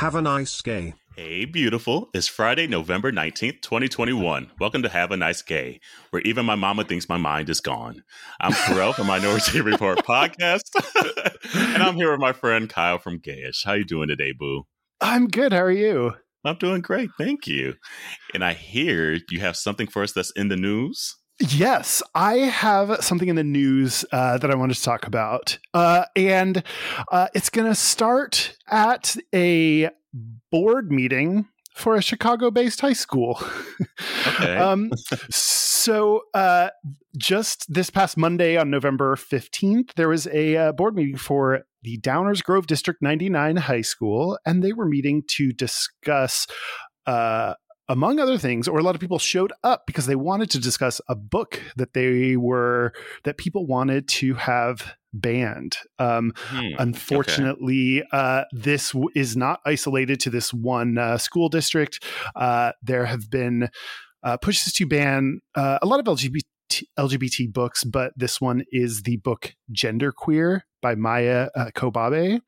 Have a nice gay. Hey, beautiful. It's Friday, November 19th, 2021. Welcome to Have a Nice Gay, where even my mama thinks my mind is gone. I'm Pharrell from Minority Report podcast, and I'm here with my friend Kyle from Gayish. How you doing today, boo? I'm good. How are you? I'm doing great. Thank you. And I hear you have something for us that's in the news. Yes, I have something in the news uh, that I wanted to talk about. Uh, and uh, it's going to start at a board meeting for a Chicago based high school. Okay. um, so, uh, just this past Monday on November 15th, there was a uh, board meeting for the Downers Grove District 99 High School, and they were meeting to discuss uh, among other things, or a lot of people showed up because they wanted to discuss a book that they were that people wanted to have banned. Um, Hmm, unfortunately, uh, this w- is not isolated to this one uh, school district. Uh, there have been uh, pushes to ban uh, a lot of LGBT. LGBT books, but this one is the book Genderqueer by Maia uh, Kobabe.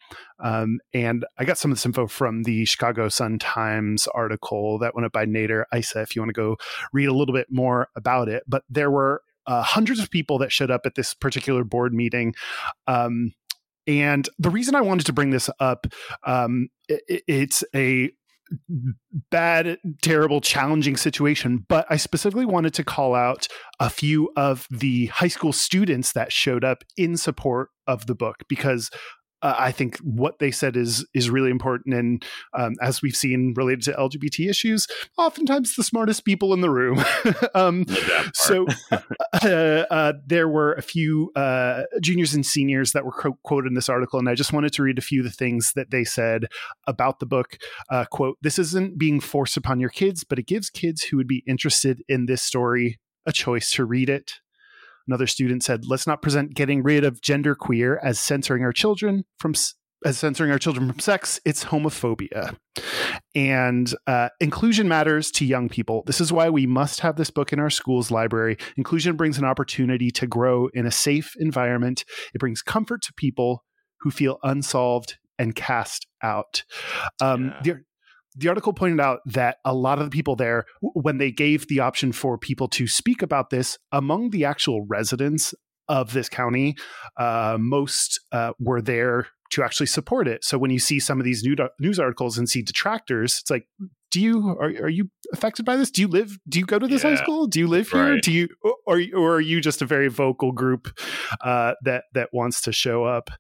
Um, and I got some of this info from the Chicago Sun Times article that went up by Nader Issa if you want to go read a little bit more about it. But there were uh, hundreds of people that showed up at this particular board meeting. Um, and the reason I wanted to bring this up, um, it, it's a bad, terrible, challenging situation. But I specifically wanted to call out a few of the high school students that showed up in support of the book because uh, I think what they said is is really important, and um, as we've seen related to LGBT issues, oftentimes the smartest people in the room. um, so uh, uh, there were a few uh, juniors and seniors that were co- quoted in this article, and I just wanted to read a few of the things that they said about the book. Uh, quote: "This isn't being forced upon your kids, but it gives kids who would be interested in this story a choice to read it." Another student said, "Let's not present getting rid of gender queer as censoring our children from." As censoring our children from sex, it's homophobia. And uh, inclusion matters to young people. This is why we must have this book in our school's library. Inclusion brings an opportunity to grow in a safe environment. It brings comfort to people who feel unsolved and cast out. Um, Yeah. the, the article pointed out that a lot of the people there, when they gave the option for people to speak about this among the actual residents of this county, uh, most uh, were there to actually support it. So when you see some of these new news articles and see detractors, it's like, do you are, are you affected by this? Do you live? Do you go to this high school? Do you live here? Right. Do you or or are you just a very vocal group uh, that that wants to show up?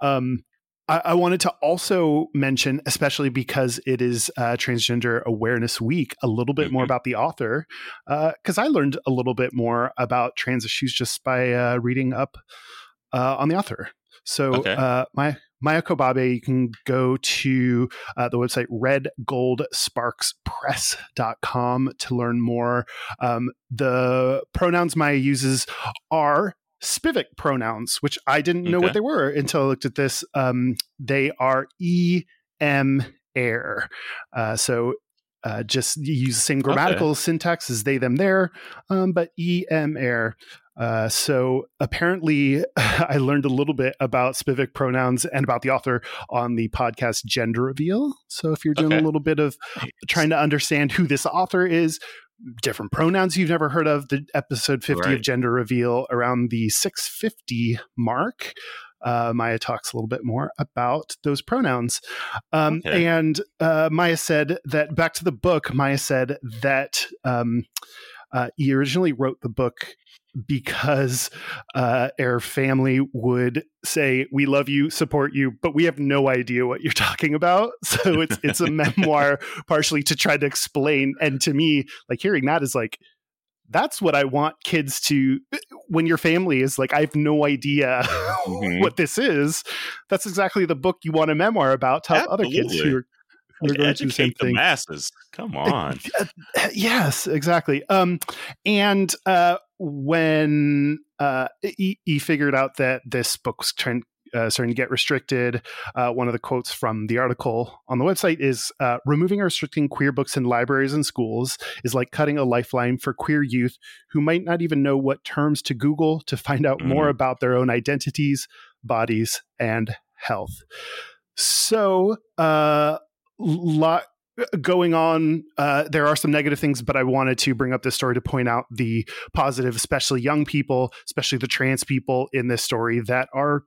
Um, I, I wanted to also mention, especially because it is uh, Transgender Awareness Week, a little bit more Mhm. about the author, because I learned a little bit more about trans issues just by uh, reading up uh, on the author. So, Okay. uh, my Maia Kobabe, you can go to uh, the website redgoldsparkspress.com to learn more. Um, the pronouns Maia uses are Spivak pronouns, which I didn't know Okay. what they were until I looked at this. Um, they are E M air. Uh, so uh, just use the same grammatical syntax as they, them, there, um, but E M air. Uh, so apparently, I learned a little bit about Spivak pronouns and about the author on the podcast Gender Reveal. So if you're doing Okay. a little bit of trying to understand who this author is, different pronouns you've never heard of, the episode 50 Right. of Gender Reveal around the 650 mark. Uh, Maia talks a little bit more about those pronouns. Um, Okay. And uh, Maia said that, back to the book, Maia said that um, uh, he originally wrote the book because uh, our family would say, "We love you, support you," but we have no idea what you're talking about. So it's it's a memoir, partially to try to explain. And to me, like hearing that is like, that's what I want kids to. When your family is like, I have no idea Mhm. what this is. That's exactly the book you want a memoir about. Tell other kids who are, who are going through the same educate the masses. Come on. yes, exactly. Um, and uh, when uh, he, he figured out that this book was trying, uh, starting to get restricted, uh, one of the quotes from the article on the website is uh, removing or restricting queer books in libraries and schools is like cutting a lifeline for queer youth who might not even know what terms to Google to find out more Mm. about their own identities, bodies, and health. So, uh, lot going on. Uh, there are some negative things, but I wanted to bring up this story to point out the positive, especially young people, especially the trans people in this story that are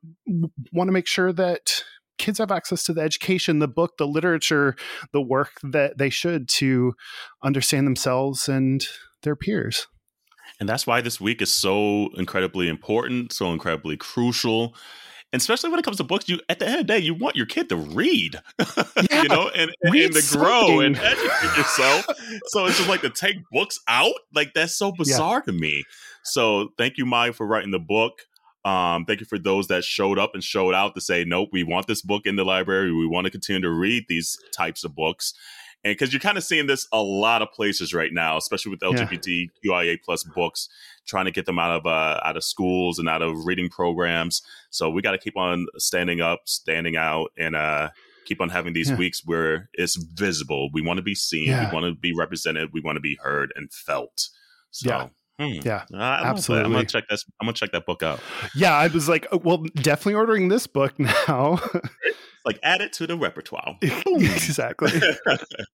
want to make sure that kids have access to the education, the book, the literature, the work that they should to understand themselves and their peers. And that's why this week is so incredibly important, so incredibly crucial. And especially when it comes to books, you at the end of the day, you want your kid to read, yeah, you know, and, and, and to grow and educate yourself. so it's just like to take books out, like that's so bizarre yeah. to me. So thank you, Maia, for writing the book. Um, thank you for those that showed up and showed out to say, nope, we want this book in the library. We want to continue to read these types of books. And because you're kind of seeing this a lot of places right now, especially with LGBTQIA plus books, trying to get them out of uh, out of schools and out of reading programs. So we got to keep on standing up, standing out, and uh, keep on having these yeah. weeks where it's visible. We want to be seen. Yeah. We want to be represented. We want to be heard and felt. So. Yeah. Hmm. Yeah, absolutely. I'm gonna check this. I'm gonna check that book out. Yeah, I was like, oh, well, definitely ordering this book now. Like, add it to the repertoire. exactly.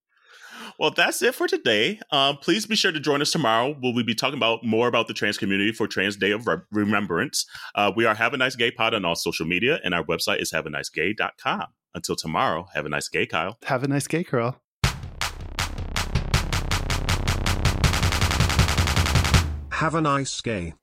well, that's it for today. Um, please be sure to join us tomorrow. We'll be talking about more about the trans community for Trans Day of Re- Remembrance. Uh, we are Have a Nice Gay Pod on all social media, and our website is haveanicegay.com. Until tomorrow, have a nice gay, Kyle. Have a nice gay, Carl. Have a nice gay.